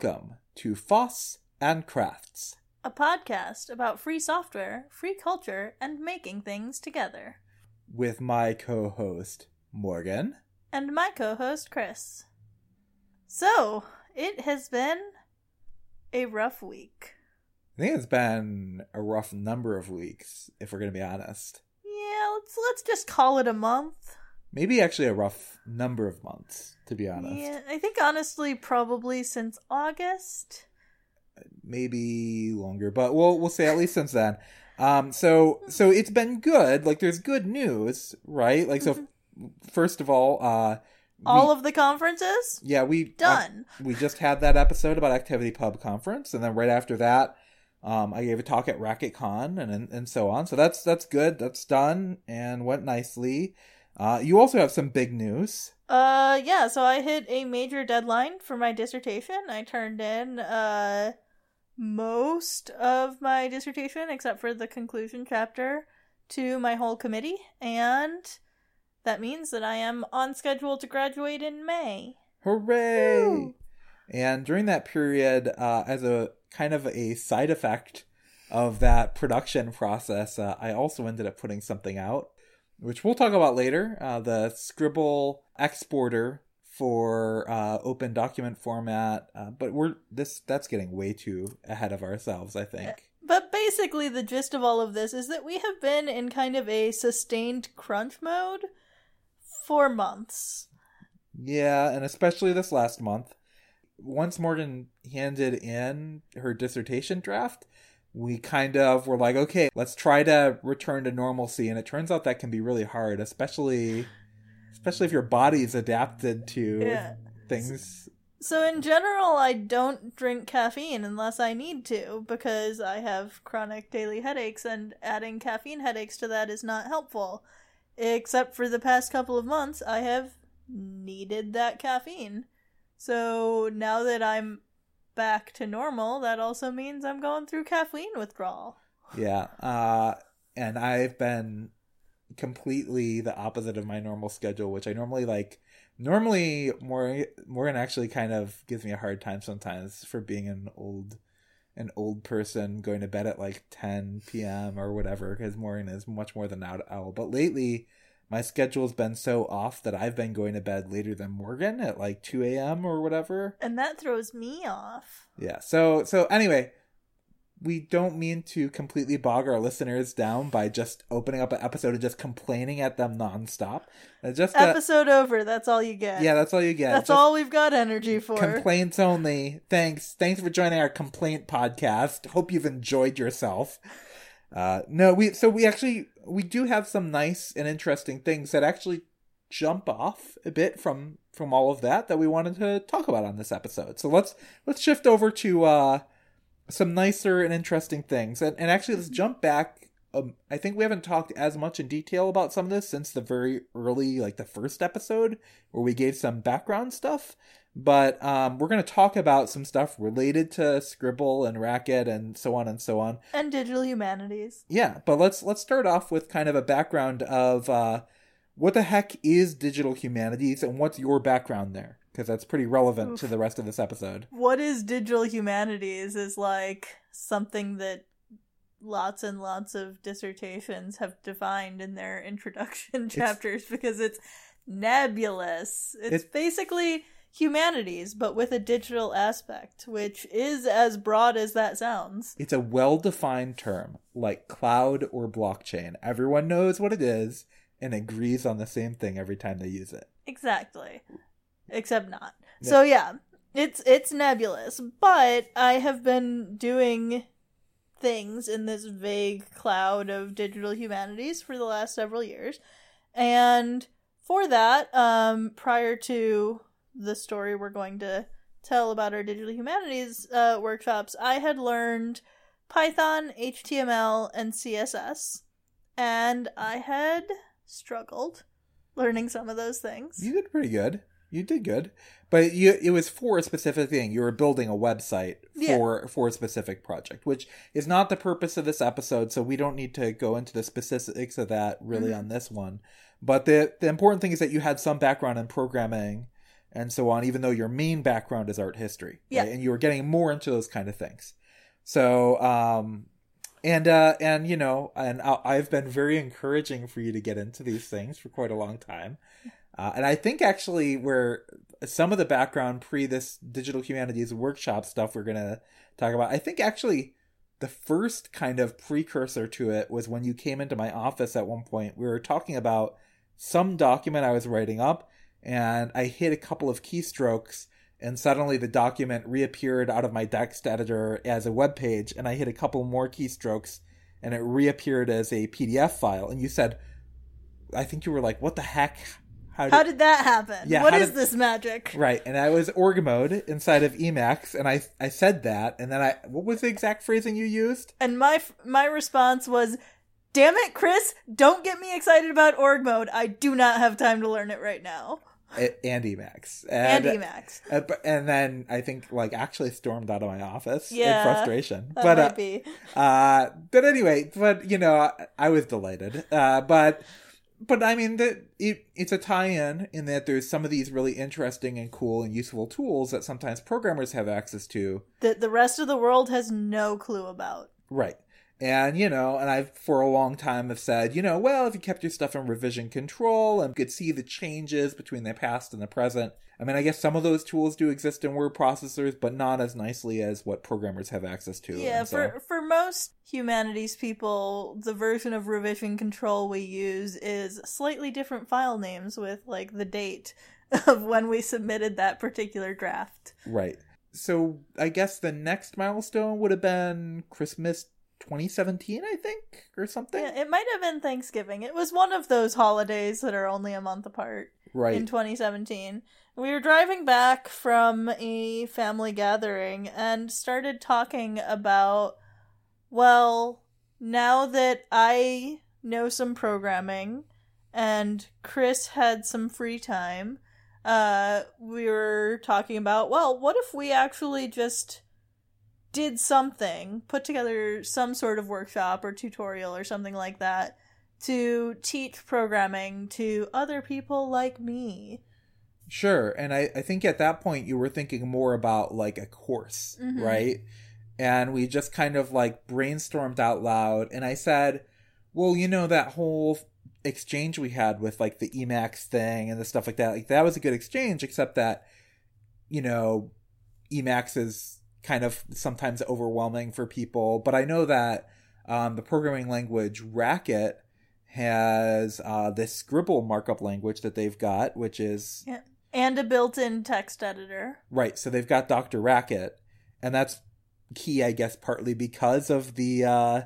Welcome to Foss and Crafts. a podcast about free software, free culture, and making things together. with my co host, Morgan. And my co host, Chris. So, it has been a rough week. I think it's been a rough number of weeks, if we're going to be honest. Yeah, let's let's just call it a month. Maybe actually a rough number of months, to be honest. Yeah, I think honestly, probably since August. Maybe longer, but we'll we'll say at least since then. Um, so so it's been good. Like there's good news, right? Like so. First of all, uh, All of the conferences yeah, we uh, done. we just had that episode about ActivityPub Conference, and then right after that, um, I gave a talk at RacketCon and, and and so on. So that's that's good. That's done and went nicely. Uh, you also have some big news. Uh, yeah. So I hit a major deadline for my dissertation. I turned in uh most of my dissertation except for the conclusion chapter to my whole committee, and that means that I am on schedule to graduate in May. Hooray! Woo. And during that period, uh, as a kind of a side effect of that production process, uh, I also ended up putting something out, which we'll talk about later. Uh, the Scribble exporter for uh, open document format, uh, but we're this that's getting way too ahead of ourselves. I think. But basically, the gist of all of this is that we have been in kind of a sustained crunch mode for months. Yeah, and especially this last month. Once Morgan handed in her dissertation draft, we kind of were like, okay, let's try to return to normalcy. And it turns out that can be really hard, especially especially if your body's adapted to Yeah. things. So in general, I don't drink caffeine unless I need to because I have chronic daily headaches and adding caffeine headaches to that is not helpful. Except for the past couple of months, I have needed that caffeine. So now that I'm back to normal, that also means I'm going through caffeine withdrawal. Yeah. Uh and I've been completely the opposite of my normal schedule, which I normally like normally Morgan Morgan actually kind of gives me a hard time sometimes for being an old an old person going to bed at like 10 p.m. or whatever because Morgan is much more than out owl. But lately, my schedule's been so off that I've been going to bed later than Morgan at like 2 a.m. or whatever. And that throws me off. Yeah. So so anyway, we don't mean to completely bog our listeners down by just opening up an episode and just complaining at them nonstop. Uh, Just uh, Episode over, that's all you get. yeah, that's all you get. That's Just all we've got energy for. Complaints only. Thanks. Thanks for joining our complaint podcast. Hope you've enjoyed yourself. Uh, no, we so we actually we do have some nice and interesting things that actually jump off a bit from from all of that that we wanted to talk about on this episode. So let's let's shift over to uh some nicer and interesting things. And and actually let's jump back um, I think we haven't talked as much in detail about some of this since the very early, like the first episode, where we gave some background stuff. But um, we're going to talk about some stuff related to Scribble and Racket and so on and so on. and digital humanities. Yeah, but let's let's start off with kind of a background of uh, what the heck is digital humanities and what's your background there because that's pretty relevant to the rest of this episode. what is digital humanities is like something that lots and lots of dissertations have defined in their introduction chapters because it's nebulous. It's, It's- basically humanities but with a digital aspect, which is as broad as that sounds. It's a well-defined term, like cloud or blockchain. Everyone knows what it is and agrees on the same thing every time they use it. Exactly. Except not. Yeah. So yeah, it's it's nebulous, but I have been doing things in this vague cloud of digital humanities for the last several years. And for that, um prior to the story we're going to tell about our digital humanities uh, workshops, I had learned Python, HTML, and CSS, and I had struggled learning some of those things. You did pretty good. You did good, but you it was for a specific thing. You were building a website Yeah. for for a specific project, which is not the purpose of this episode. So we don't need to go into the specifics of that really Mhm. on this one. But the the important thing is that you had some background in programming and so on, even though your main background is art history. Yeah. And you were getting more into those kind of things. So, um, and, uh, and, you know, and I- I've been very encouraging for you to get into these things for quite a long time. Uh, and I think actually where some of the background pre this digital humanities workshop stuff we're going to talk about, I think actually the first kind of precursor to it was when you came into my office at one point. We were talking about some document I was writing up, and I hit a couple of keystrokes, and suddenly the document reappeared out of my text editor as a web page, and I hit a couple more keystrokes, and it reappeared as a PDF file. And you said, I think you were like, "What the heck? How How did that happen? Yeah, what is did- this magic? Right, and I was org mode inside of Emacs, and I I said that, and then I what was the exact phrasing you used? And my my response was, "Damn it, Chris! Don't get me excited about org mode. I do not have time to learn it right now." A- and Emacs And, and Emacs. Uh, and then I think like actually stormed out of my office Yeah, in frustration. But uh, uh, but anyway, but you know, I, I was delighted. Uh, but but I mean that it it's a tie-in in that there's some of these really interesting and cool and useful tools that sometimes programmers have access to. That the rest of the world has no clue about. Right. And you know, and I've for a long time have said, you know, well, if you kept your stuff in revision control and could see the changes between the past and the present. I mean, I guess some of those tools do exist in word processors, but not as nicely as what programmers have access to. Yeah, so- for for most humanities people, the version of revision control we use is slightly different file names with like the date of when we submitted that particular draft. Right. So I guess the next milestone would have been Christmas 2017, I think, or something. Yeah, it might have been Thanksgiving. It was one of those holidays that are only a month apart right. in 2017. We were driving back from a family gathering and started talking about, well, now that I know some programming and Chris had some free time, uh, we were talking about, well, what if we actually just did something, put together some sort of workshop or tutorial or something like that to teach programming to other people like me. Sure. And I, I think at that point you were thinking more about like a course, Mhm. right? And we just kind of like brainstormed out loud. And I said, well, you know, that whole exchange we had with like the Emacs thing and the stuff like that, like that was a good exchange, except that, you know, Emacs is kind of sometimes overwhelming for people. But I know that um, the programming language Racket has uh, this Scribble markup language that they've got, which is And a built in text editor. Right. So they've got DrRacket, and that's key, I guess, partly because of the uh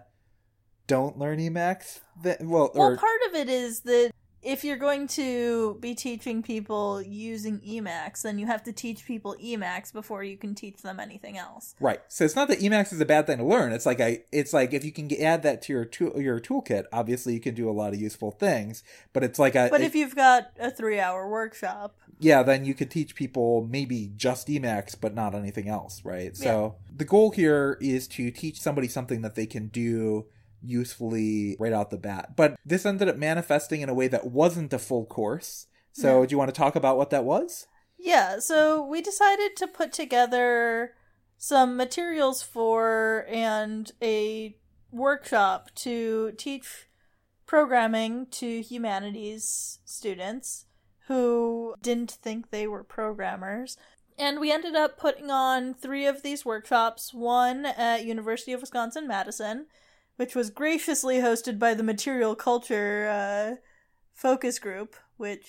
don't learn Emacs. That, well, Well, or part of it is that if you're going to be teaching people using Emacs, then you have to teach people Emacs before you can teach them anything else. right. So it's not that Emacs is a bad thing to learn. It's like I, it's like if you can add that to your tool, your toolkit, obviously you can do a lot of useful things. But it's like a, But it- if you've got a three hour workshop, yeah, then you could teach people maybe just Emacs, but not anything else, right? So the goal here is to teach somebody something that they can do usefully right out the bat. But this ended up manifesting in a way that wasn't a full course. So Yeah. do you want to talk about what that was? Yeah, so we decided to put together some materials for and a workshop to teach programming to humanities students who didn't think they were programmers. And we ended up putting on three of these workshops, one at University of Wisconsin Madison, which was graciously hosted by the Material Culture uh, focus group, which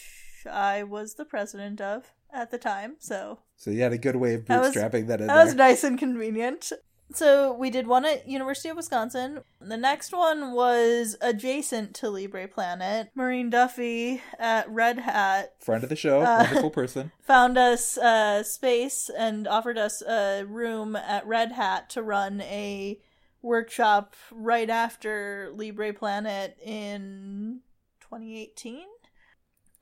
I was the president of at the time. So So you had a good way of That was- bootstrapping that that was nice and convenient. So we did one at University of Wisconsin. The next one was adjacent to Libre Planet. Máirín Duffy at Red Hat Friend of the show, Uh, wonderful person. found us uh, space and offered us a room at Red Hat to run a workshop right after LibrePlanet in 2018.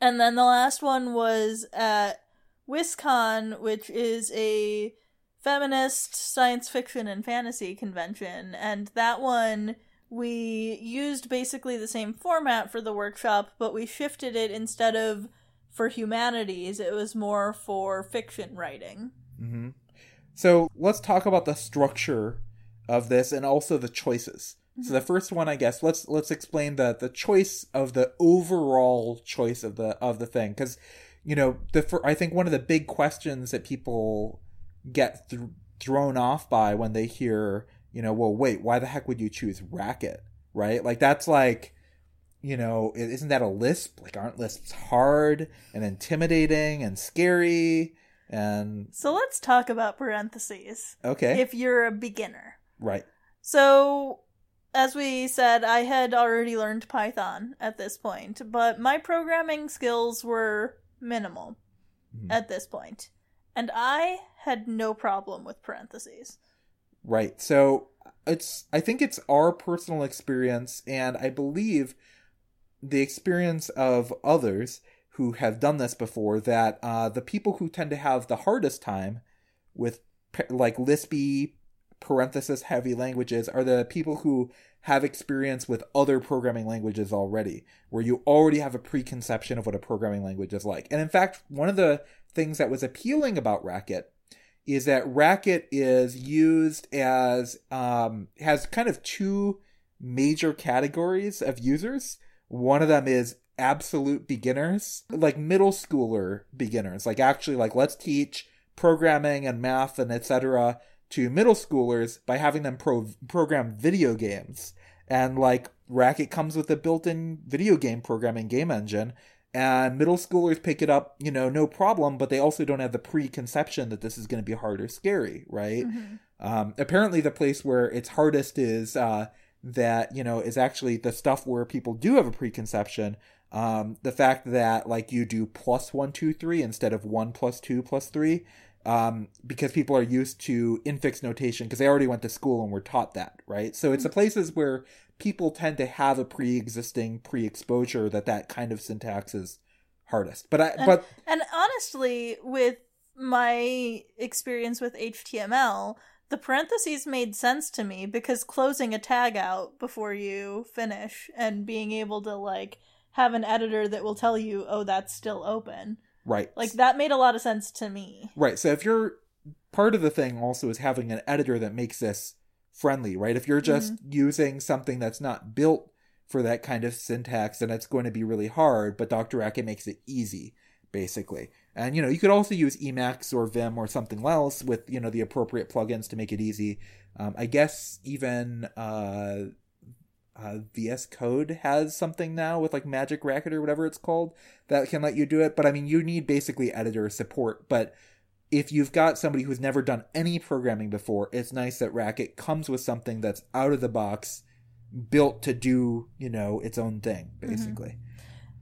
And then the last one was at WisCon, which is a feminist science fiction and fantasy convention. And that one, we used basically the same format for the workshop, but we shifted it instead of for humanities, it was more for fiction writing. hmm So let's talk about the structure of this and also the choices. So the first one, I guess, let's let's explain the the choice of the overall choice of the of the thing because you know the fir- I think one of the big questions that people get th- thrown off by when they hear you know well wait why the heck would you choose racket right like that's like you know isn't that a lisp like aren't lisps hard and intimidating and scary and So let's talk about parentheses. okay If you're a beginner. Right So, as we said, I had already learned Python at this point, but my programming skills were minimal Mhm. at this point. And I had no problem with parentheses. Right. So it's I think it's our personal experience and I believe the experience of others who have done this before that uh, the people who tend to have the hardest time with like lispy parenthesis heavy languages are the people who have experience with other programming languages already where you already have a preconception of what a programming language is like. And in fact one of the things that was appealing about racket is that racket is used as um, has kind of two major categories of users. One of them is absolute beginners like middle schooler beginners like actually like let's teach programming and math and etc to middle schoolers by having them pro- program video games. And like racket comes with a built-in video game programming game engine and middle schoolers pick it up you know no problem but they also don't have the preconception that this is going to be hard or scary right? Um, apparently the place where it's hardest is uh, that you know is actually the stuff where people do have a preconception um, the fact that like you do plus one two three instead of one plus two plus three um, because people are used to infix notation because they already went to school and were taught that right? So it's the places where people tend to have a pre-existing pre-exposure that that kind of syntax is hardest. But i And- but And honestly, with my experience with HTML, the parentheses made sense to me because closing a tag out before you finish and being able to like have an editor that will tell you, "Oh, that's still open." Right Like that made a lot of sense to me. Right. So if you're part of the thing also is having an editor that makes this friendly, right? If you're just using something that's not built for that kind of syntax, then it's going to be really hard, but DrRacket makes it easy, basically. And you know, you could also use Emacs or Vim or something else with, you know, the appropriate plugins to make it easy. Um, I guess even uh uh, VS Code has something now with like Magic Racket or whatever it's called that can let you do it. But I mean, you need basically editor support. But if you've got somebody who's never done any programming before, it's nice that Racket comes with something that's out of the box, built to do, you know, its own thing, basically.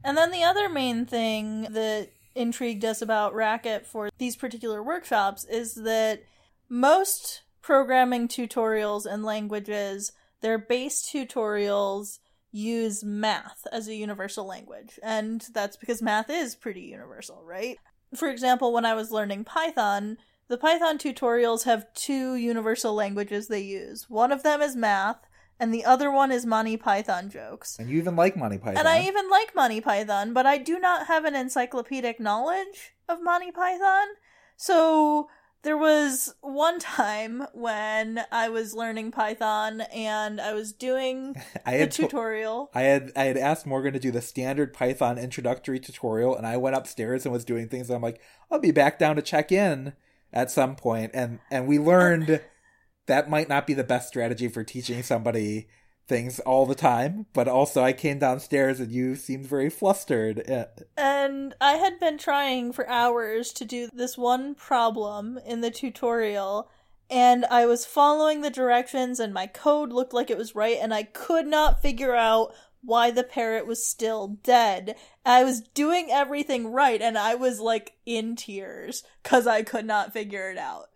And then the other main thing that intrigued us about Racket for these particular workshops is that most programming tutorials and languages, their base tutorials use math as a universal language. And that's because math is pretty universal, right? For example, when I was learning Python, the Python tutorials have two universal languages they use. One of them is math, and the other one is Monty Python jokes. And you even like Monty Python. And I even like Monty Python, but I do not have an encyclopedic knowledge of Monty Python. So there was one time when I was learning Python and I was doing I the to- tutorial. I had I had asked Morgan to do the standard Python introductory tutorial, and I went upstairs and was doing things. And I'm like, I'll be back down to check in at some point, and and we learned that might not be the best strategy for teaching somebody things all the time. But also, I came downstairs and you seemed very flustered. Uh, And I had been trying for hours to do this one problem in the tutorial, and I was following the directions, and my code looked like it was right, and I could not figure out why the parrot was still dead. I was doing everything right, and I was like in tears because I could not figure it out.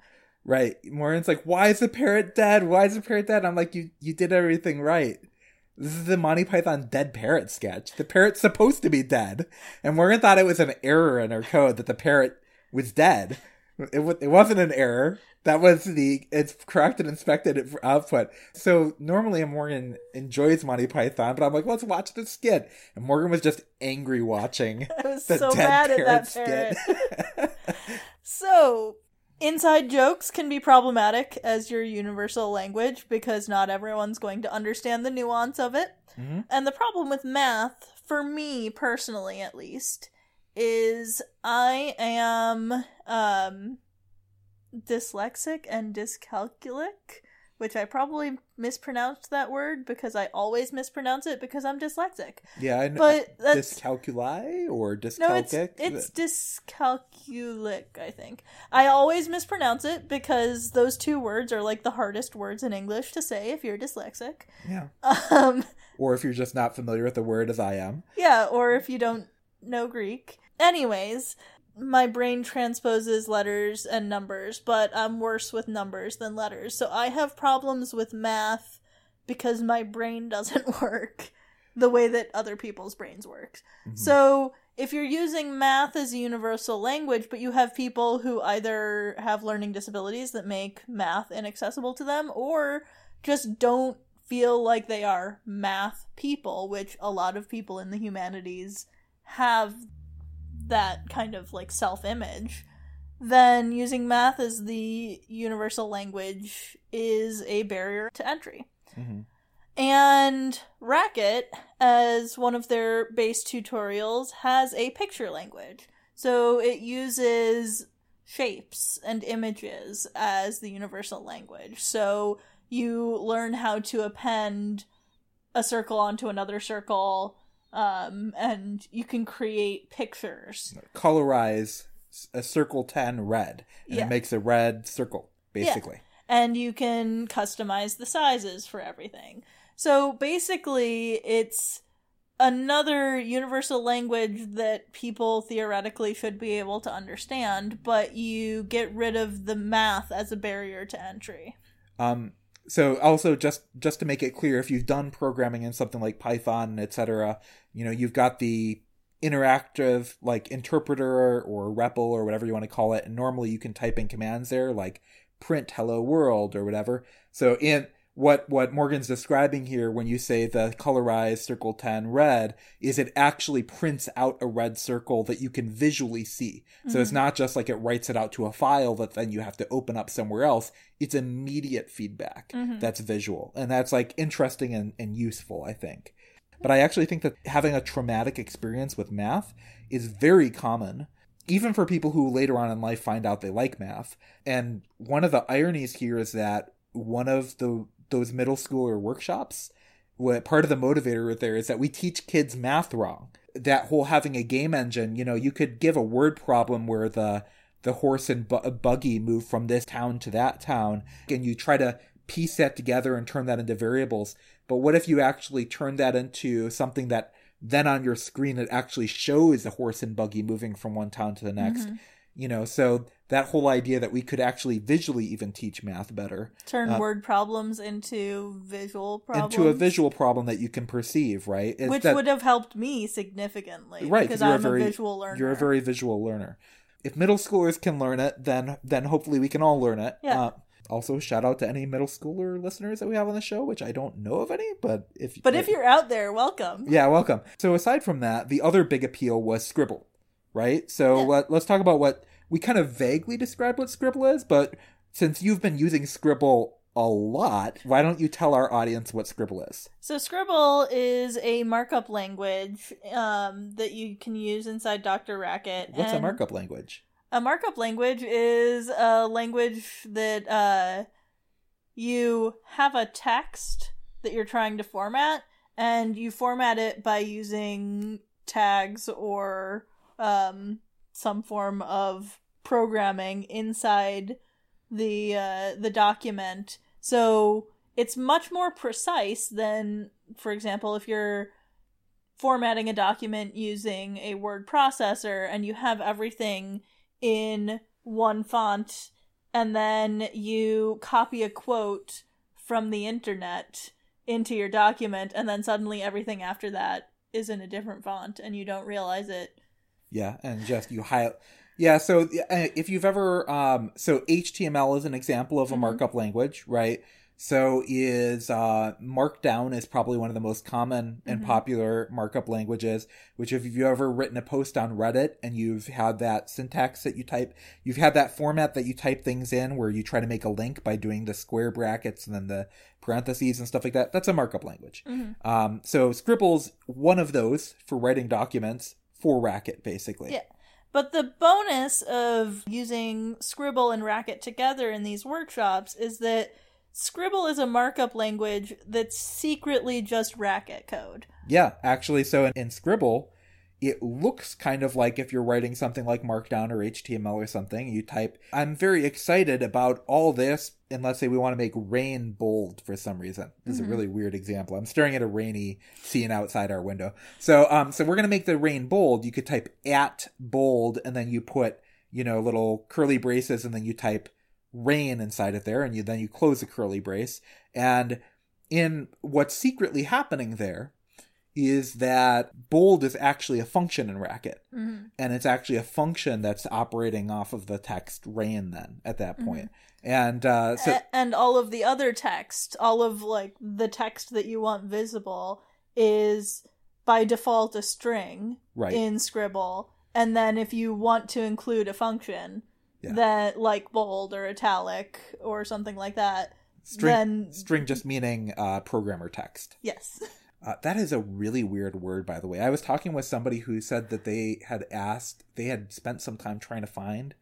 Right. Morgan's like, why is the parrot dead? Why is the parrot dead? I'm like, you you did everything right. This is the Monty Python dead parrot sketch. The parrot's supposed to be dead. And Morgan thought it was an error in her code that the parrot was dead. It, wa- it wasn't an error. That was the it's corrected and inspected for output. So normally Morgan enjoys Monty Python, but I'm like, let's watch the skit. And Morgan was just angry watching I was the so dead mad at that parrot. skit. So, inside jokes can be problematic as your universal language because not everyone's going to understand the nuance of it. Mhm. And the problem with math, for me personally at least, is I am um dyslexic and dyscalculic, which I probably mispronounced that word because I always mispronounce it because I'm dyslexic. yeah, I know. But that's Dyscalculi or no, it's dyscalculic? it's dyscalculic. I think I always mispronounce it because those two words are like the hardest words in English to say if you're dyslexic. yeah. Um, Or if you're just not familiar with the word as I am. yeah, or if you don't know Greek. Anyways, my brain transposes letters and numbers, but I'm worse with numbers than letters. So I have problems with math because my brain doesn't work the way that other people's brains work. Mhm. So if you're using math as a universal language, but you have people who either have learning disabilities that make math inaccessible to them, or just don't feel like they are math people, which a lot of people in the humanities have that kind of like self image, then using math as the universal language is a barrier to entry. Mhm. And Racket, as one of their base tutorials, has a picture language. So it uses shapes and images as the universal language. So you learn how to append a circle onto another circle, um, and you can create pictures. Colorize a circle 10 red. And Yeah. it makes a red circle, basically. and you can customize the sizes for everything. So basically, it's another universal language that people theoretically should be able to understand, but you get rid of the math as a barrier to entry. Um, so also just just to make it clear, if you've done programming in something like Python, etc., you know you've got the interactive like interpreter or REPL or whatever you want to call it, and normally you can type in commands there like print hello world or whatever. So in what what Morgan's describing here when you say the colorized circle 10 red is it actually prints out a red circle that you can visually see. So it's not just like it writes it out to a file that then you have to open up somewhere else. It's immediate feedback Mhm. that's visual. And that's like interesting and, and useful, I think. But I actually think that having a traumatic experience with math is very common, even for people who later on in life find out they like math. And one of the ironies here is that one of the those middle schooler workshops, what part of the motivator there is that we teach kids math wrong. That whole having a game engine, you know, you could give a word problem where the the horse and bu- buggy move from this town to that town, and you try to piece that together and turn that into variables. But what if you actually turn that into something that then on your screen it actually shows the horse and buggy moving from one town to the next? Mhm. You know, so that whole idea that we could actually visually even teach math better Turn Uh, word problems into visual problems. into a visual problem that you can perceive, right? It's Which that- would have helped me significantly. right Because I'm a very visual learner. you're a very visual learner. If middle schoolers can learn it, then then hopefully we can all learn it. Yeah. Uh, also, shout out to any middle schooler listeners that we have on the show, which I don't know of any, but if But if you're out there, welcome. yeah, welcome. So aside from that, the other big appeal was Scribble, right? So Yeah. let, let's talk about what we kind of vaguely describe what Scribble is, but since you've been using Scribble a lot, why don't you tell our audience what Scribble is? So Scribble is a markup language um, that you can use inside DrRacket. What's a markup language? A markup language is a language that uh, you have a text that you're trying to format, and you format it by using tags or um, some form of programming inside the uh, the document. So it's much more precise than, for example, if you're formatting a document using a word processor and you have everything in one font and then you copy a quote from the internet into your document and then suddenly everything after that is in a different font and you don't realize it. Yeah, and just you highlight Yeah, so if you've ever, um, so HTML is an example of a Mhm. markup language, right? So is uh, Markdown is probably one of the most common and Mhm. popular markup languages. Which, if you've ever written a post on Reddit and you've had that syntax that you type, you've had that format that you type things in, where you try to make a link by doing the square brackets and then the parentheses and stuff like that. That's a markup language. Mhm. Um, so Scribble's one of those for writing documents for Racket, basically. Yeah. But the bonus of using Scribble and Racket together in these workshops is that Scribble is a markup language that's secretly just Racket code. Yeah, actually, so in, in Scribble, it looks kind of like if you're writing something like Markdown or HTML or something, you type, I'm very excited about all this, and let's say we want to make rain bold for some reason. This is Mhm. a really weird example. I'm staring at a rainy scene outside our window. So, um, so we're going to make the rain bold. You could type at bold, and then you put, you know, little curly braces, and then you type rain inside it there, and you then you close the curly brace. And in what's secretly happening there is that bold is actually a function in Racket. Mm-hmm. And it's actually a function that's operating off of the text rain then at that point. And uh, so, A- and all of the other text, all of like the text that you want visible is by default a string right. in Scribble. And then if you want to include a function Yeah. that like bold or italic or something like that, string, then string just meaning uh, programmer text. yes. Uh, that is a really weird word, by the way. I was talking with somebody who said that they had asked, they had spent some time trying to find.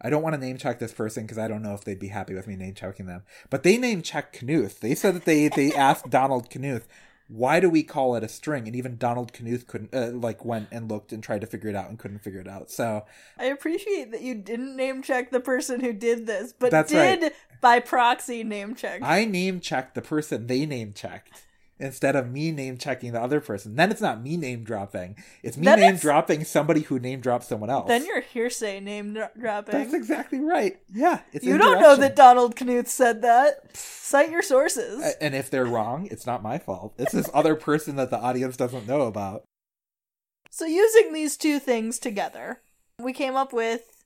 I don't want to name check this person because I don't know if they'd be happy with me name checking them. But they name checked Knuth. They said that they they asked Donald Knuth, why do we call it a string? And even Donald Knuth couldn't uh, like went and looked and tried to figure it out and couldn't figure it out. So I appreciate that you didn't name check the person who did this, but did right. by proxy name check. I name checked the person they name checked instead of me name checking the other person. Then it's not me name dropping. It's me Then name it's- dropping somebody who name drops someone else. then you're hearsay name dropping. That's exactly right. Yeah, it's you don't know that Donald Knuth said that. Cite your sources. And if they're wrong, it's not my fault. It's this other person that the audience doesn't know about. So, using these two things together, we came up with,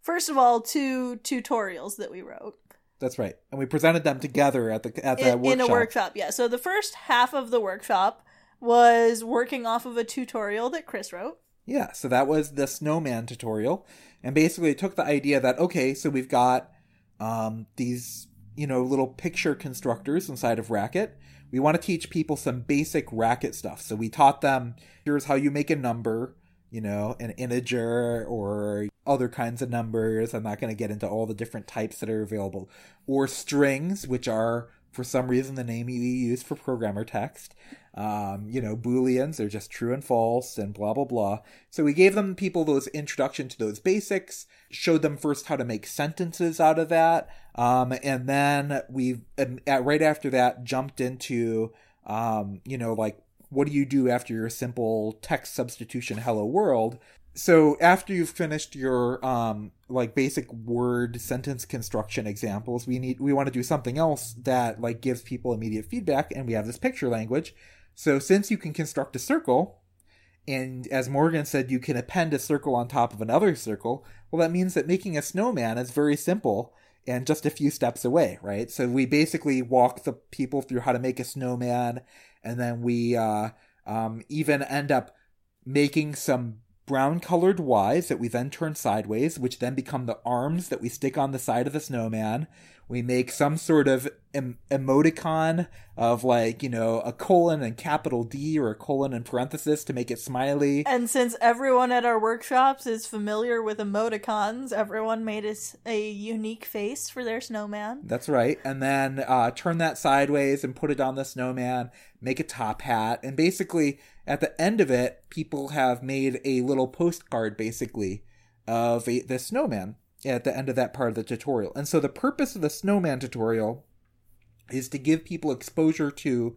first of all, two tutorials that we wrote That's right. And we presented them together at the at the in, workshop. in a workshop. Yeah. So, the first half of the workshop was working off of a tutorial that Chris wrote. Yeah, so that was the snowman tutorial. And basically it took the idea that okay, so we've got um these, you know, little picture constructors inside of Racket. We want to teach people some basic Racket stuff. So we taught them here's how you make a number, you know, an integer or other kinds of numbers. I'm not going to get into all the different types that are available. Or strings, which are for some reason the name you use for programmer text. Um, you know, booleans, they're just true and false and blah blah blah. So we gave them people those introduction to those basics, showed them first how to make sentences out of that, um, and then we um, right after that jumped into um, you know like what do you do after your simple text substitution hello world? So after you've finished your um like basic word sentence construction examples we need we want to do something else that like gives people immediate feedback and we have this picture language. So since you can construct a circle and as morgan said you can append a circle on top of another circle well that means that making a snowman is very simple and just a few steps away right? So we basically walk the people through how to make a snowman and then we uh um even end up making some brown colored Ys that we then turn sideways, which then become the arms that we stick on the side of the snowman. We make some sort of em- emoticon of like, you know, a colon and capital D or a colon and parenthesis to make it smiley. And since everyone at our workshops is familiar with emoticons, everyone made us a unique face for their snowman. That's right. And then uh, turn that sideways and put it on the snowman, make a top hat. And basically, at the end of it, people have made a little postcard, basically, of a, the snowman at the end of that part of the tutorial. And so the purpose of the snowman tutorial is to give people exposure to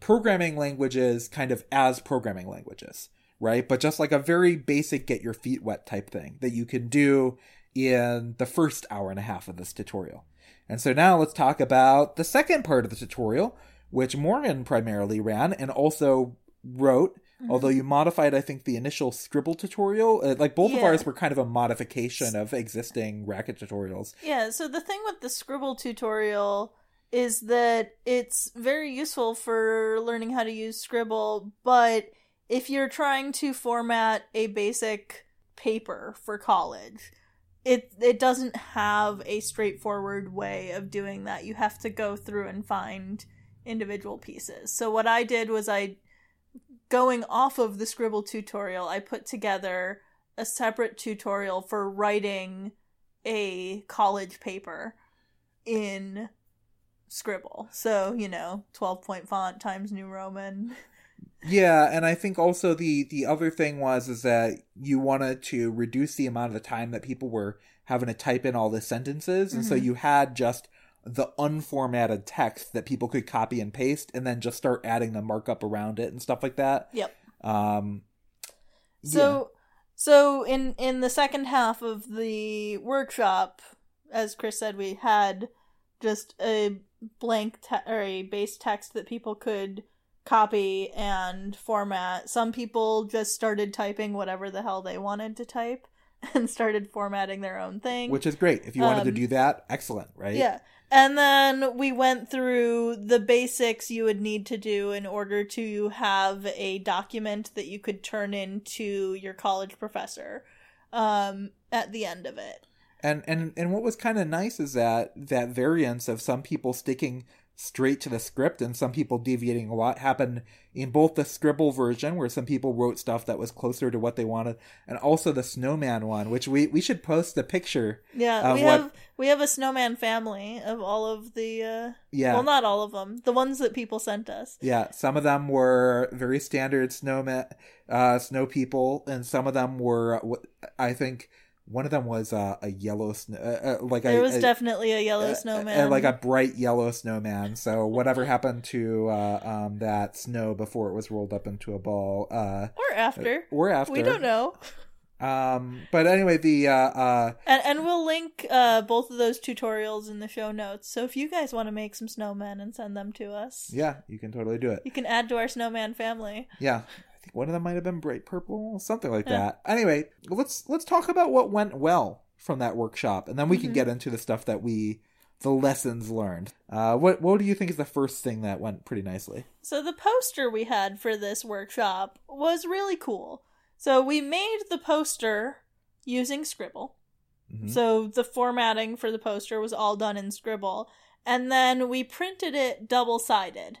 programming languages kind of as programming languages, right? But just like a very basic get your feet wet type thing that you can do in the first hour and a half of this tutorial. And so now let's talk about the second part of the tutorial, which Morgan primarily ran and also wrote Mm-hmm. Although you modified, I think, the initial Scribble tutorial. Uh, like both of ours were kind of a modification of existing Racket tutorials. Yeah, so the thing with the Scribble tutorial is that it's very useful for learning how to use Scribble, but if you're trying to format a basic paper for college, it it doesn't have a straightforward way of doing that. You have to go through and find individual pieces. So what I did was I going off of the Scribble tutorial, I put together a separate tutorial for writing a college paper in Scribble. So, you know, 12 point font times New Roman. Yeah, and I think also the the other thing was is that you wanted to reduce the amount of the time that people were having to type in all the sentences, and so Mhm. you had just the unformatted text that people could copy and paste, and then just start adding the markup around it and stuff like that. Yep. Um, So so in in the second half of the workshop, as Chris said, we had just a blank te- or a base text that people could copy and format. Some people just started typing whatever the hell they wanted to type and started formatting their own thing. which is great if you wanted to Um, do that. Excellent, right? Yeah. And then we went through the basics you would need to do in order to have a document that you could turn into your college professor um, at the end of it. And and and what was kind of nice is that that variance of some people sticking straight to the script and some people deviating a lot happened in both the scribble version where some people wrote stuff that was closer to what they wanted and also the snowman one which we we should post the picture Yeah, we what- have we have a snowman family of all of the uh yeah well not all of them, the ones that people sent us. yeah some of them were very standard snowman uh snow people and some of them were what i think one of them was uh, a yellow snow uh, uh, like There a, was a- definitely a yellow uh, snowman. uh, like a bright yellow snowman. So whatever happened to uh, um, that snow before it was rolled up into a ball, uh, or after. or after, We don't know. Um, but anyway, the uh, uh, And and we'll link uh both of those tutorials in the show notes. So if you guys want to make some snowmen and send them to us, yeah, you can totally do it. you can add to our snowman family. Yeah, think one of them might have been bright purple, something like Yeah. that. Anyway, let's let's talk about what went well from that workshop, and then we can Mhm. get into the stuff that we the lessons learned. Uh, what what do you think is the first thing that went pretty nicely? So the poster we had for this workshop was really cool. So we made the poster using Scribble. Mhm. So the formatting for the poster was all done in Scribble. And then we printed it double sided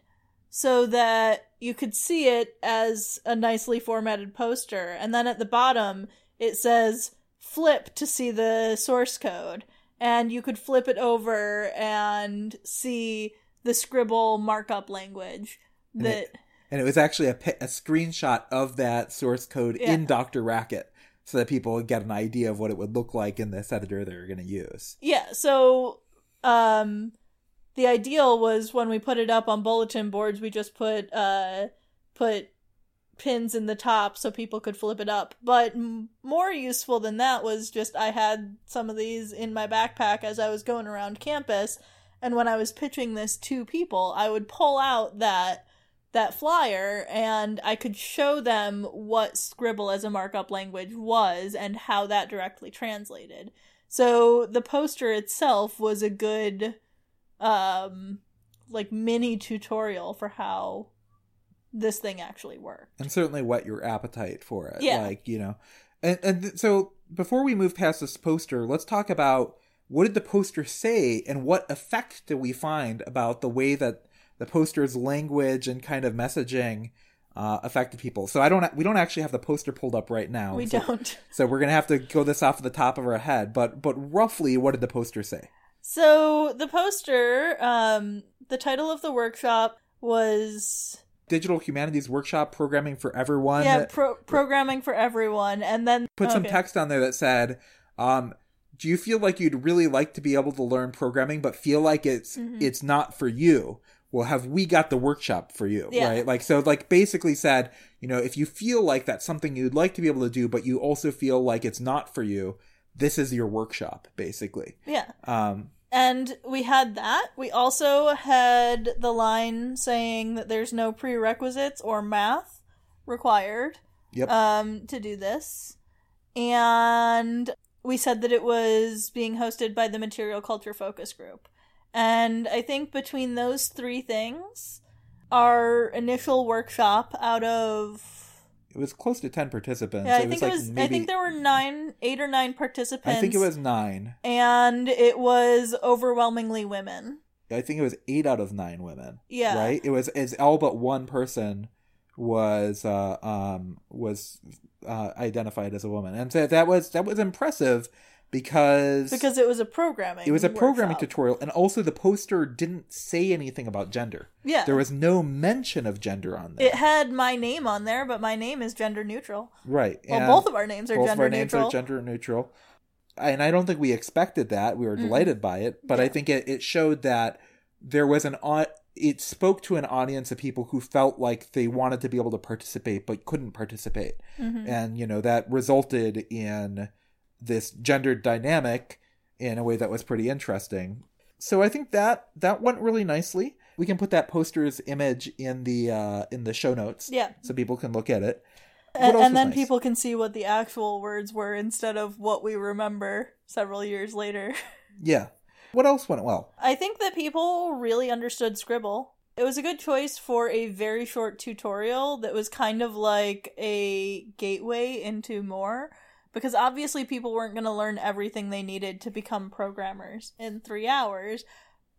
so that you could see it as a nicely formatted poster. And then at the bottom, it says flip to see the source code. And you could flip it over and see the Scribble markup language And that. it- and it was actually a, a screenshot of that source code Yeah. in DrRacket so that people would get an idea of what it would look like in this editor they're going to use. Yeah, so um the ideal was when we put it up on bulletin boards, we just put uh put pins in the top so people could flip it up. But m- more useful than that was just I had some of these in my backpack as I was going around campus, and when I was pitching this to people, I would pull out that that flyer and I could show them what Scribble as a markup language was and how that directly translated. So the poster itself was a good um like mini tutorial for how this thing actually worked. and certainly whet your appetite for it. Yeah. Like, you know. And and th- so before we move past this poster, let's talk about what did the poster say and what effect did we find about the way that the poster's language and kind of messaging uh, affected people. So I don't we don't actually have the poster pulled up right now. we so, don't. So we're going to have to go this off the top of our head, but but roughly what did the poster say? So the poster, um the title of the workshop was Digital Humanities Workshop Programming for Everyone. yeah, pro- programming for everyone and then put some text on there that said, um, "Do you feel like you'd really like to be able to learn programming, but feel like it's Mhm. it's not for you?" Well, have we got the workshop for you? Yeah. Right? Like so, like basically said, you know, if you feel like that's something you'd like to be able to do, but you also feel like it's not for you, this is your workshop, basically. Yeah. Um, And we had that. We also had the line saying that there's no prerequisites or math required Yep. um, to do this. And we said that it was being hosted by the Material Culture Focus Group. And I think between those three things, our initial workshop out of it was close to ten participants. yeah, I it think was like it was maybe, I think there were nine eight or nine participants. I think it was nine. and it was overwhelmingly women. I think it was eight out of nine women. Yeah. Right. It was. It's all but one person was uh um was uh identified as a woman, and so that was that was impressive because Because it was a programming. it was a programming workshop. tutorial, and also the poster didn't say anything about gender. Yeah. There was no mention of gender on there. It had my name on there, but my name is gender neutral. right. Well, and both of our names are both gender of our names neutral. are gender neutral. And I don't think we expected that. We were delighted by it, but I think it, it showed that there was an it spoke to an audience of people who felt like they wanted to be able to participate but couldn't participate. Mm-hmm. And you know, that resulted in this gendered dynamic in a way that was pretty interesting. So I think that that went really nicely. We can put that poster's image in the uh in the show notes Yeah. so people can look at it. What And, and then nice? people can see what the actual words were instead of what we remember several years later. Yeah. What else went well? I think that people really understood Scribble. It was a good choice for a very short tutorial that was kind of like a gateway into more. Because obviously, people weren't going to learn everything they needed to become programmers in three hours.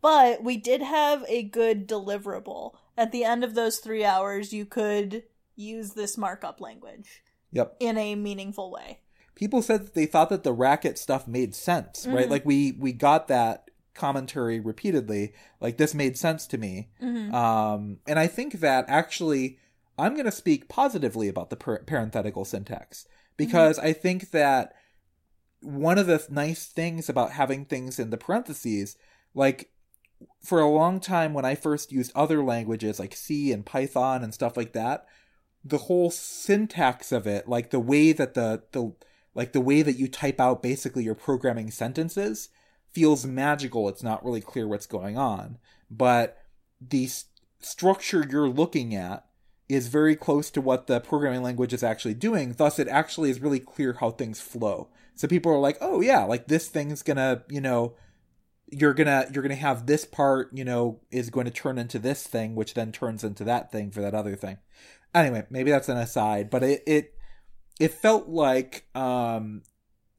But we did have a good deliverable. At the end of those three hours, you could use this markup language Yep. in a meaningful way. people said that they thought that the racket stuff made sense right Mhm. like we we got that commentary repeatedly like this made sense to me Mhm. um and i think that actually i'm going to speak positively about the par- parenthetical syntax because i think that one of the nice things about having things in the parentheses like for a long time when i first used other languages like c and python and stuff like that the whole syntax of it like the way that the the like the way that you type out basically your programming sentences feels magical. It's not really clear what's going on. But the s- structure you're looking at is very close to what the programming language is actually doing. Thus it actually is really clear how things flow. So people are like oh yeah like this thing's gonna you know you're gonna you're gonna have this part you know is going to turn into this thing which then turns into that thing for that other thing. Anyway maybe that's an aside but it it, it felt like um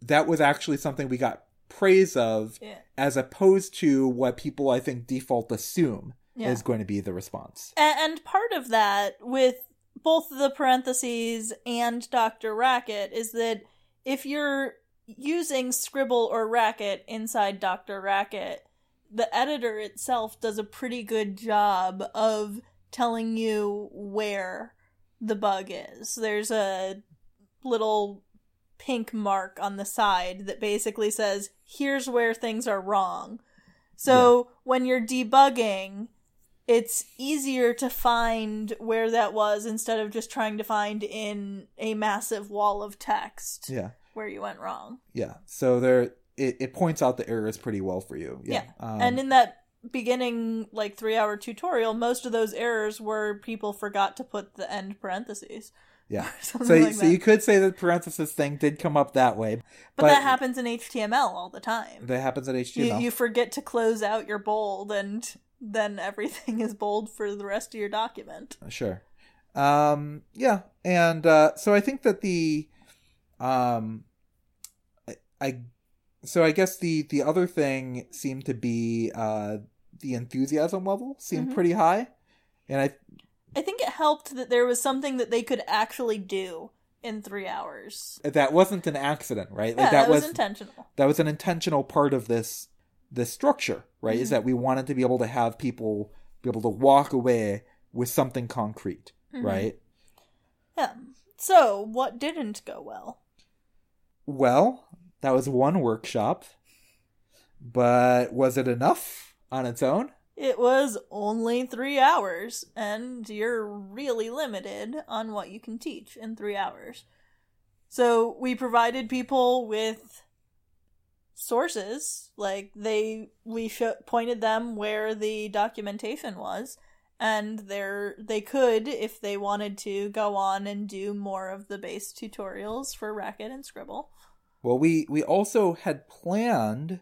that was actually something we got praise of Yeah. as opposed to what people i think default assume Yeah. is going to be the response And part of that with both the parentheses and DrRacket is that if you're using Scribble or Racket inside DrRacket, the editor itself does a pretty good job of telling you where the bug is. There's a little pink mark on the side that basically says, here's where things are wrong. So when you're debugging, it's easier to find where that was instead of just trying to find in a massive wall of text yeah where you went wrong. yeah so there it, it points out the errors pretty well for you yeah, Um, and in that beginning like 3 hour tutorial, most of those errors were people forgot to put the end parentheses. yeah so, like so that. you could say the parenthesis thing did come up that way But, that happens in HTML all the time. that happens in You, html you forget to close out your bold and then everything is bold for the rest of your document. sure um yeah and uh so i think that the um I, I so i guess the the other thing seemed to be uh the enthusiasm level seemed Mhm. pretty high and i I think it helped that there was something that they could actually do in three hours. that wasn't an accident right Yeah, like that, that was, was intentional. that was an intentional part of this this structure right is Mhm. that we wanted to be able to have people be able to walk away with something concrete Mhm. right Yeah. So, what didn't go well? Well, that was one workshop, but was it enough on its own? It was only three hours, and you're really limited on what you can teach in three hours. So, we provided people with sources, like they we sh- pointed them where the documentation was, and they're they could if they wanted to go on and do more of the base tutorials for Racket and Scribble. Well, we we also had planned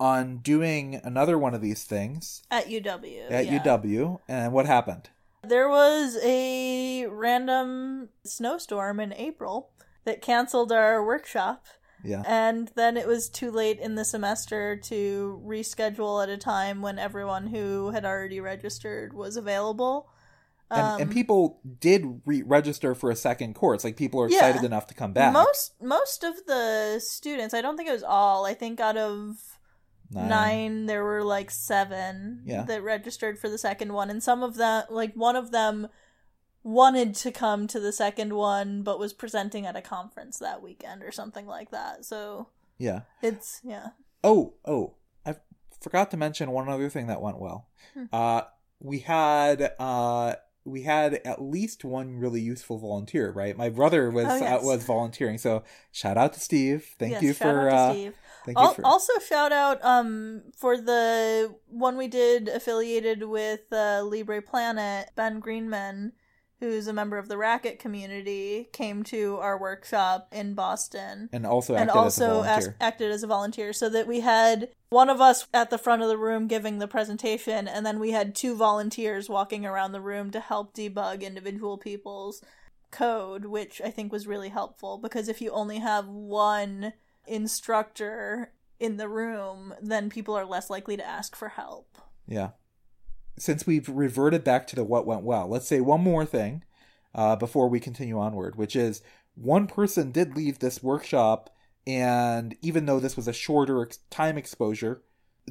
on doing another one of these things At UW. at yeah. UW, and what happened? There was a random snowstorm in April that canceled our workshop, Yeah, and then it was too late in the semester to reschedule at a time when everyone who had already registered was available. and, and Um, people did re-register for a second course. Like people are Yeah. excited enough to come back. Most most of the students, I don't think it was all. I think out of nine, there were like seven Yeah. that registered for the second one, and some of them, like one of them, wanted to come to the second one, but was presenting at a conference that weekend or something like that. So Yeah. it's yeah. Oh, oh, I forgot to mention one other thing that went well. Hmm. Uh, we had uh, we had at least one really useful volunteer, right? My brother was Oh, yes. uh, was volunteering, so shout out to Steve. Thank Yes, you for uh, Steve. thank you for Also, shout out um for the one we did affiliated with uh, LibrePlanet. Ben Greenman, who's a member of the Racket community, came to our workshop in Boston and also and acted as a also as- acted as a volunteer. So that we had one of us at the front of the room giving the presentation, and then we had two volunteers walking around the room to help debug individual people's code, which I think was really helpful because if you only have one instructor in the room, then people are less likely to ask for help. Yeah. Since we've reverted back to the what went well, let's say one more thing uh, before we continue onward, which is one person did leave this workshop, and even though this was a shorter time exposure,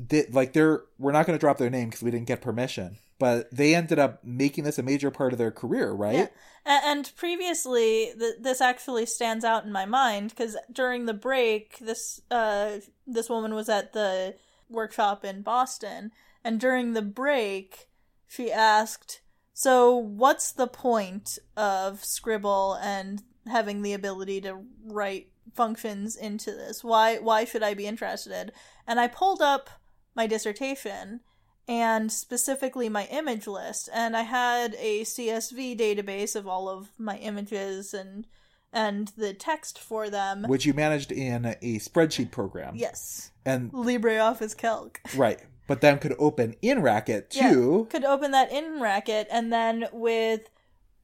did like they're we're not going to drop their name because we didn't get permission, but they ended up making this a major part of their career, right? Yeah. And previously, th- this actually stands out in my mind because during the break, this uh, this woman was at the workshop in Boston, and during the break, she asked, "So, what's the point of Scribble and having the ability to write functions into this? Why why should I be interested?" And I pulled up my dissertation and specifically my image list and i had a csv database of all of my images and and the text for them Which you managed in a spreadsheet program. yes And libreoffice calc right, but then could open in Racket Yeah, too. could open that in racket and then with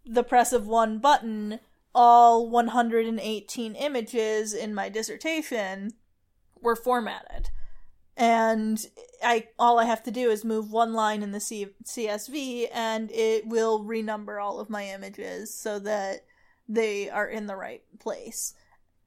the press of one button all 118 images in my dissertation were formatted and i all i have to do is move one line in the C- csv and it will renumber all of my images so that they are in the right place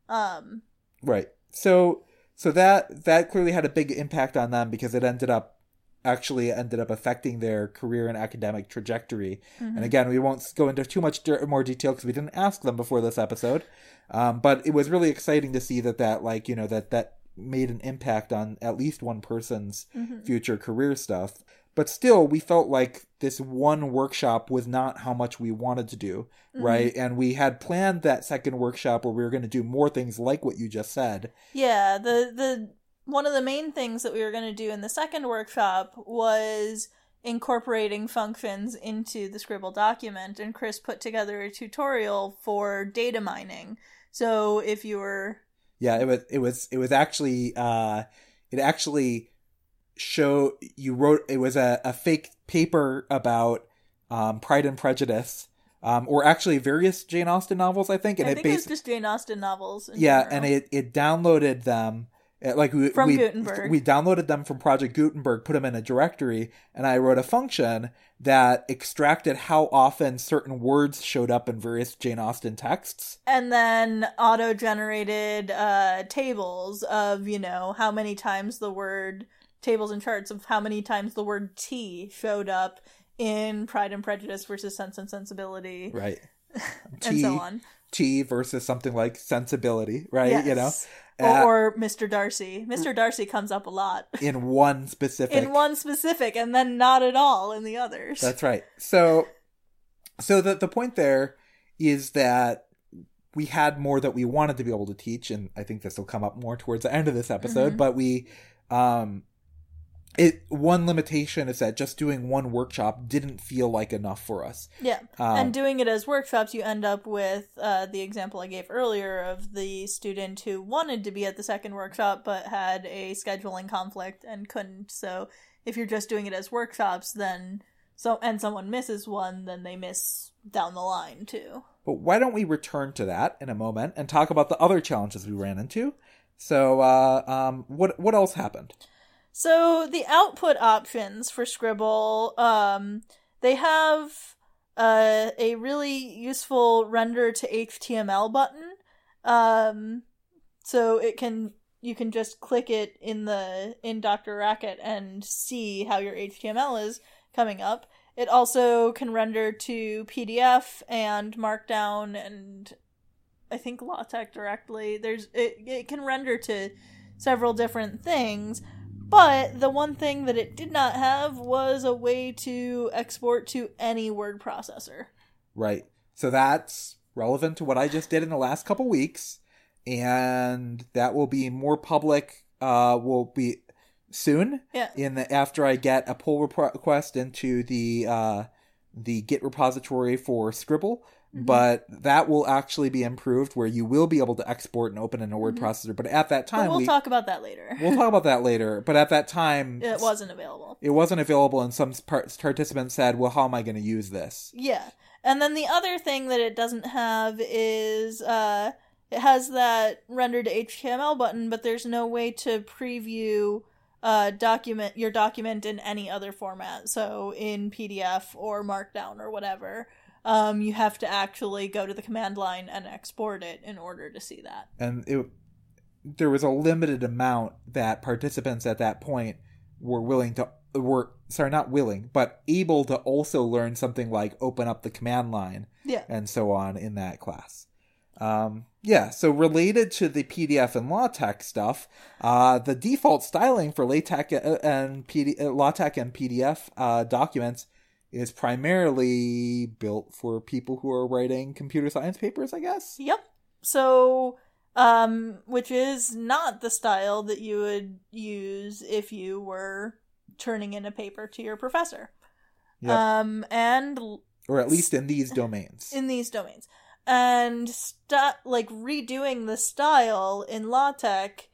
um Right. So so that that clearly had a big impact on them because it ended up actually ended up affecting their career and academic trajectory. Mm-hmm. And again, we won't go into too much more detail because we didn't ask them before this episode. Um, but it was really exciting to see that that like you know that that made an impact on at least one person's mhm. future career stuff. But still, we felt like this one workshop was not how much we wanted to do, Mm-hmm. right? And we had planned that second workshop where we were going to do more things like what you just said. Yeah, the the one of the main things that we were going to do in the second workshop was incorporating functions into the Scribble document and Chris put together a tutorial for data mining. So if you were Yeah, it was it was it was actually uh it actually show you wrote it was a, a fake paper about um Pride and Prejudice. Um or actually various Jane Austen novels, I think, and I it think it was based just Jane Austen novels. yeah, general. and it it downloaded them uh, like we From we, Gutenberg. we downloaded them from Project Gutenberg, put them in a directory, and I wrote a function that extracted how often certain words showed up in various Jane Austen texts. and then auto generated uh tables of you know how many times the word tables and charts of how many times the word tea showed up in pride and prejudice versus sense and sensibility Right. and so on T versus something like sensibility, right? You know, Yes. Uh, or, or mr darcy mr darcy comes up a lot in one specific. in one specific and then not at all in the others That's right. So, so the the point there is that we had more that we wanted to be able to teach, and I think this will come up more towards the end of this episode. Mhm. But we, um, it one limitation is that just doing one workshop didn't feel like enough for us. Yeah. Um, and doing it as workshops, you end up with uh, the example I gave earlier of the student who wanted to be at the second workshop but had a scheduling conflict and couldn't. So if you're just doing it as workshops, then so and someone misses one, then they miss down the line too. But why don't we return to that in a moment and talk about the other challenges we ran into? So, uh, um, what what else happened? So the output options for Scribble, um, they have uh, a really useful render to HTML button. Um, so it can you can just click it in the in DrRacket and see how your HTML is coming up. It also can render to PDF and Markdown and I think LaTeX directly. There's it, it can render to several different things, but the one thing that it did not have was a way to export to any word processor. Right. So that's relevant to what I just did in the last couple weeks, and that will be more public. Uh, will be soon. Yeah. In the after I get a pull request into the uh, the Git repository for Scribble. Mm-hmm. But that will actually be improved, where you will be able to export and open in a word processor. But at that Mm-hmm. But time, we'll we, talk about that later. we'll talk about that later. But at that time, it wasn't available. it wasn't available, and some par- participants said, "Well, how am I going to use this?" Yeah. And then the other thing that it doesn't have is uh it has that rendered HTML button, but there's no way to preview uh document your document in any other format. So in PDF or Markdown or whatever. Um you have to actually go to the command line and export it in order to see that. and it there was a limited amount that participants at that point were willing to were sorry not willing but able to also learn something like open up the command line Yeah. and so on in that class um yeah so related to the pdf and latex stuff uh the default styling for latex uh, and PD, uh, latex and pdf uh documents is primarily built for people who are writing computer science papers i guess Yep. So, um, which is not the style that you would use if you were turning in a paper to your professor. Yep. Um, and or at least in these domains in these domains, and st- like redoing the style in LaTeX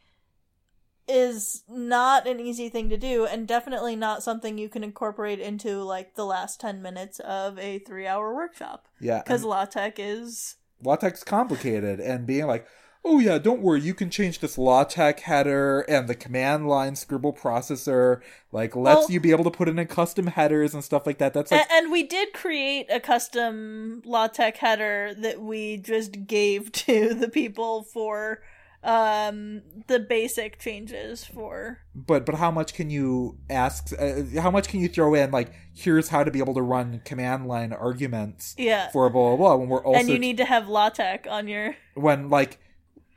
is not an easy thing to do and definitely not something you can incorporate into like the last 10 minutes of a 3-hour workshop. Yeah because LaTeX is latex complicated and being like oh yeah don't worry you can change this latex header and the command line scribble processor. Like lets Well- you be able to put in a custom headers and stuff like that. That's like and we did create a custom LaTeX header that we just gave to the people for um the basic changes for but but how much can you ask uh, how much can you throw in like here's how to be able to run command line arguments yeah for blah blah blah when we're also and you need to have LaTeX on your when like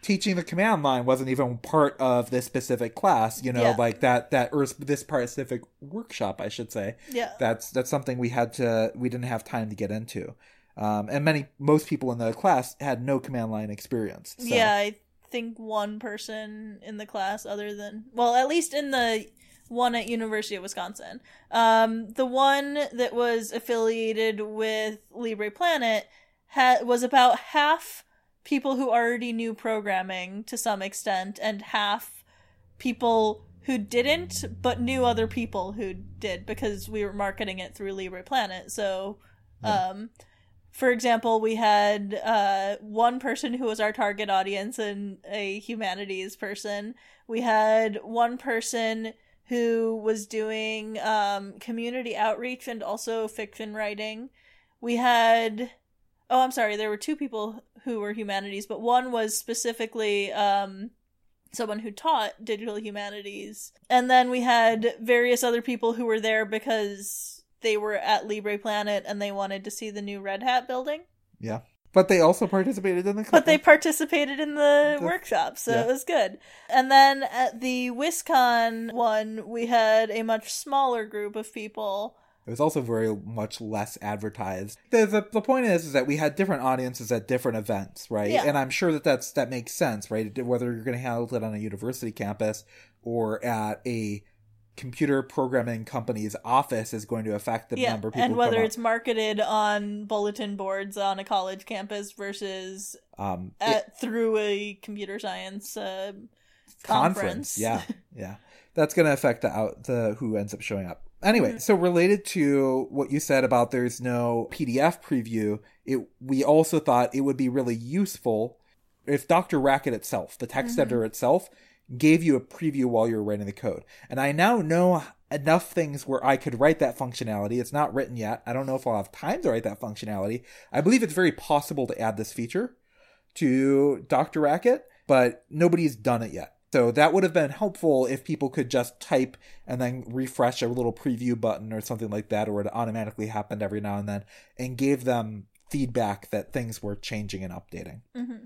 teaching the command line wasn't even part of this specific class you know Yeah. like that that or this specific workshop i should say yeah that's that's something we had to we didn't have time to get into um, and many most people in the class had no command line experience so. yeah i think one person in the class other than well at least in the one at university of wisconsin. Um the one that was affiliated with LibrePlanet ha- was about half people who already knew programming to some extent and half people who didn't but knew other people who did because we were marketing it through LibrePlanet. So um for example, we had uh, one person who was our target audience and a humanities person. We had one person who was doing um, community outreach and also fiction writing. We had, oh, I'm sorry, there were two people who were humanities, but one was specifically um, someone who taught digital humanities. And then we had various other people who were there because they were at LibrePlanet and they wanted to see the new Red Hat building. yeah but they also participated in the But they participated in the, The- workshop, so yeah. it was good. And then at the WisCon one, we had a much smaller group of people. it was also very much less advertised the, the, the point is, is that we had different audiences at different events right Yeah. and i'm sure that that's that makes sense right whether you're going to handle it on a university campus or at a computer programming company's office is going to affect the yeah, number of people and whether it's marketed on bulletin boards on a college campus versus um, it- at, through a computer science uh, conference. conference. Yeah, yeah. That's going to affect the out the who ends up showing up. Anyway, Mm-hmm. so related to what you said about there's no PDF preview, it we also thought it would be really useful if DrRacket itself, the text Mm-hmm. editor itself, gave you a preview while you were writing the code. And I now know enough things where I could write that functionality. It's not written yet. I don't know if I'll have time to write that functionality. I believe it's very possible to add this feature to DrRacket, but nobody's done it yet. So that would have been helpful if people could just type and then refresh a little preview button or something like that, or it automatically happened every now and then and gave them feedback that things were changing and updating. Mm-hmm.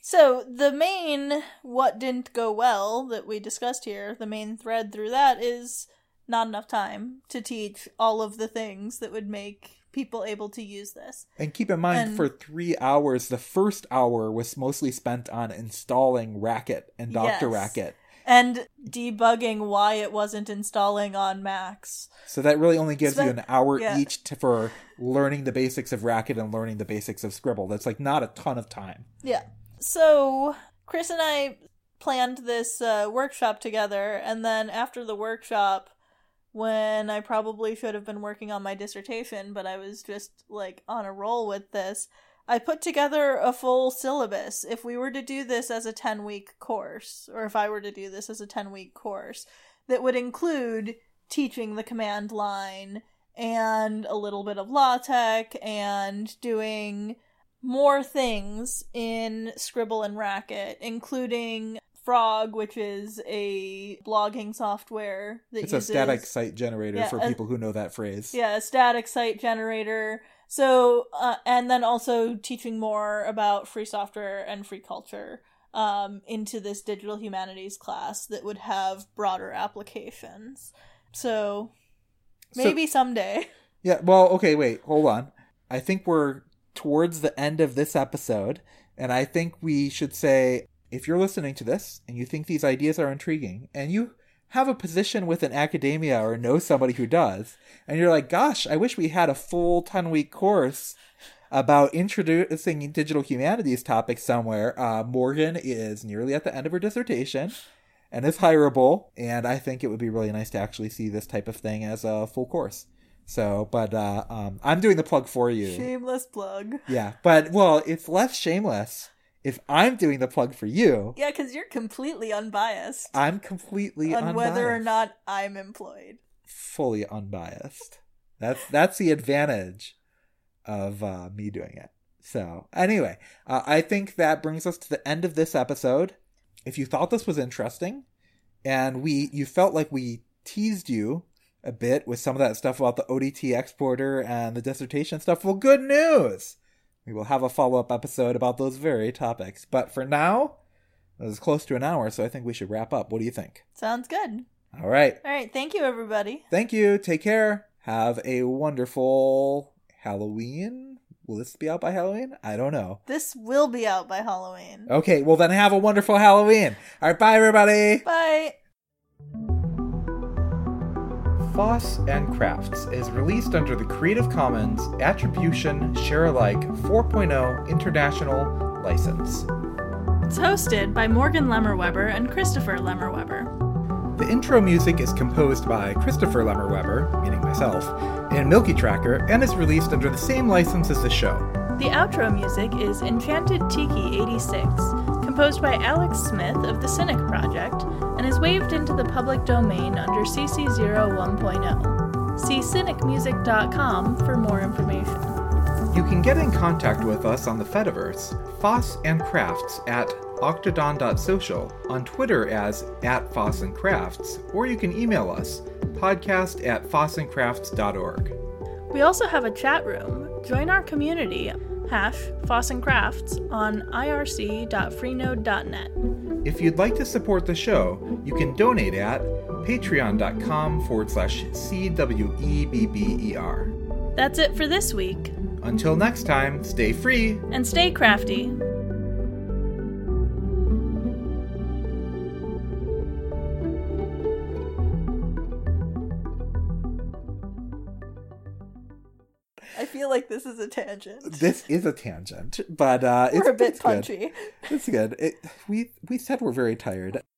So the main what didn't go well that we discussed here, the main thread through that is not enough time to teach all of the things that would make people able to use this. And keep in mind, And- for three hours, the first hour was mostly spent on installing Racket and Dr. Yes. Racket. And debugging why it wasn't installing on Macs. So that really only gives you an hour yeah. each to, for learning the basics of Racket and learning the basics of Scribble. That's like not a ton of time. Yeah. So Chris and I planned this uh, workshop together, and then after the workshop, when I probably should have been working on my dissertation, but I was just like on a roll with this, I put together a full syllabus. If we were to do this as a 10 week course, or if I were to do this as a 10 week course, that would include teaching the command line and a little bit of LaTeX and doing more things in Scribble and Racket, including Frog, which is a blogging software that It's a static site generator Yeah, for a- people who know that phrase. yeah, a static site generator. So, uh, and then also teaching more about free software and free culture um, into this digital humanities class that would have broader applications. So, So- maybe someday. Yeah, well, okay, wait, hold on. I think we're towards the end of this episode, and I think we should say if you're listening to this and you think these ideas are intriguing and you have a position within academia or know somebody who does, and you're like, gosh, I wish we had a full 10 week course about introducing digital humanities topics somewhere. Uh, Morgan is nearly at the end of her dissertation and is hireable, and I think it would be really nice to actually see this type of thing as a full course. So, but uh, um, I'm doing the plug for you. Shameless plug. Yeah, but well, it's less shameless if I'm doing the plug for you. Yeah, because you're completely unbiased I'm completely unbiased on whether or not I'm employed. fully unbiased. That's that's the advantage of uh, me doing it. So anyway, uh, I think that brings us to the end of this episode. If you thought this was interesting, and we you felt like we teased you a bit with some of that stuff about the ODT exporter and the dissertation stuff, well, good news. We will have a follow up episode about those very topics. But for now, it was close to an hour, so I think we should wrap up. What do you think? Sounds good. All right. All right, thank you, everybody. Thank you. Take care. Have a wonderful Halloween. Will this be out by Halloween? I don't know. This will be out by Halloween. Okay, well then have a wonderful Halloween. All right, bye everybody. Bye. Foss and Crafts is released under the Creative Commons Attribution Share Alike 4.0 International License. It's hosted by Morgan Lemmer-Webber and Christopher Lemmer-Webber. The intro music is composed by Christopher Lemmer-Webber, meaning myself, and MilkyTracker, and is released under the same license as the show. The outro music is Enchanted Tiki 86, composed by Alex Smith of the Cynic Project, and is waived into the public domain under CC 01.0. See cynicmusic.com for more information. You can get in contact with us on the Fediverse, Foss and Crafts at octodon.social, on Twitter as at Foss and Crafts, or you can email us, podcast at fossandcrafts.org. We also have a chat room. Join our community, hash Foss and Crafts, on irc.freenode.net. If you'd like to support the show, you can donate at patreon.com forward slash CWEBBER. That's it for this week, Until next time, stay free. and stay crafty. Like this is a tangent. This is a tangent, but uh, We're it's a bit it's good. punchy. It's good. It, we we said we're very tired.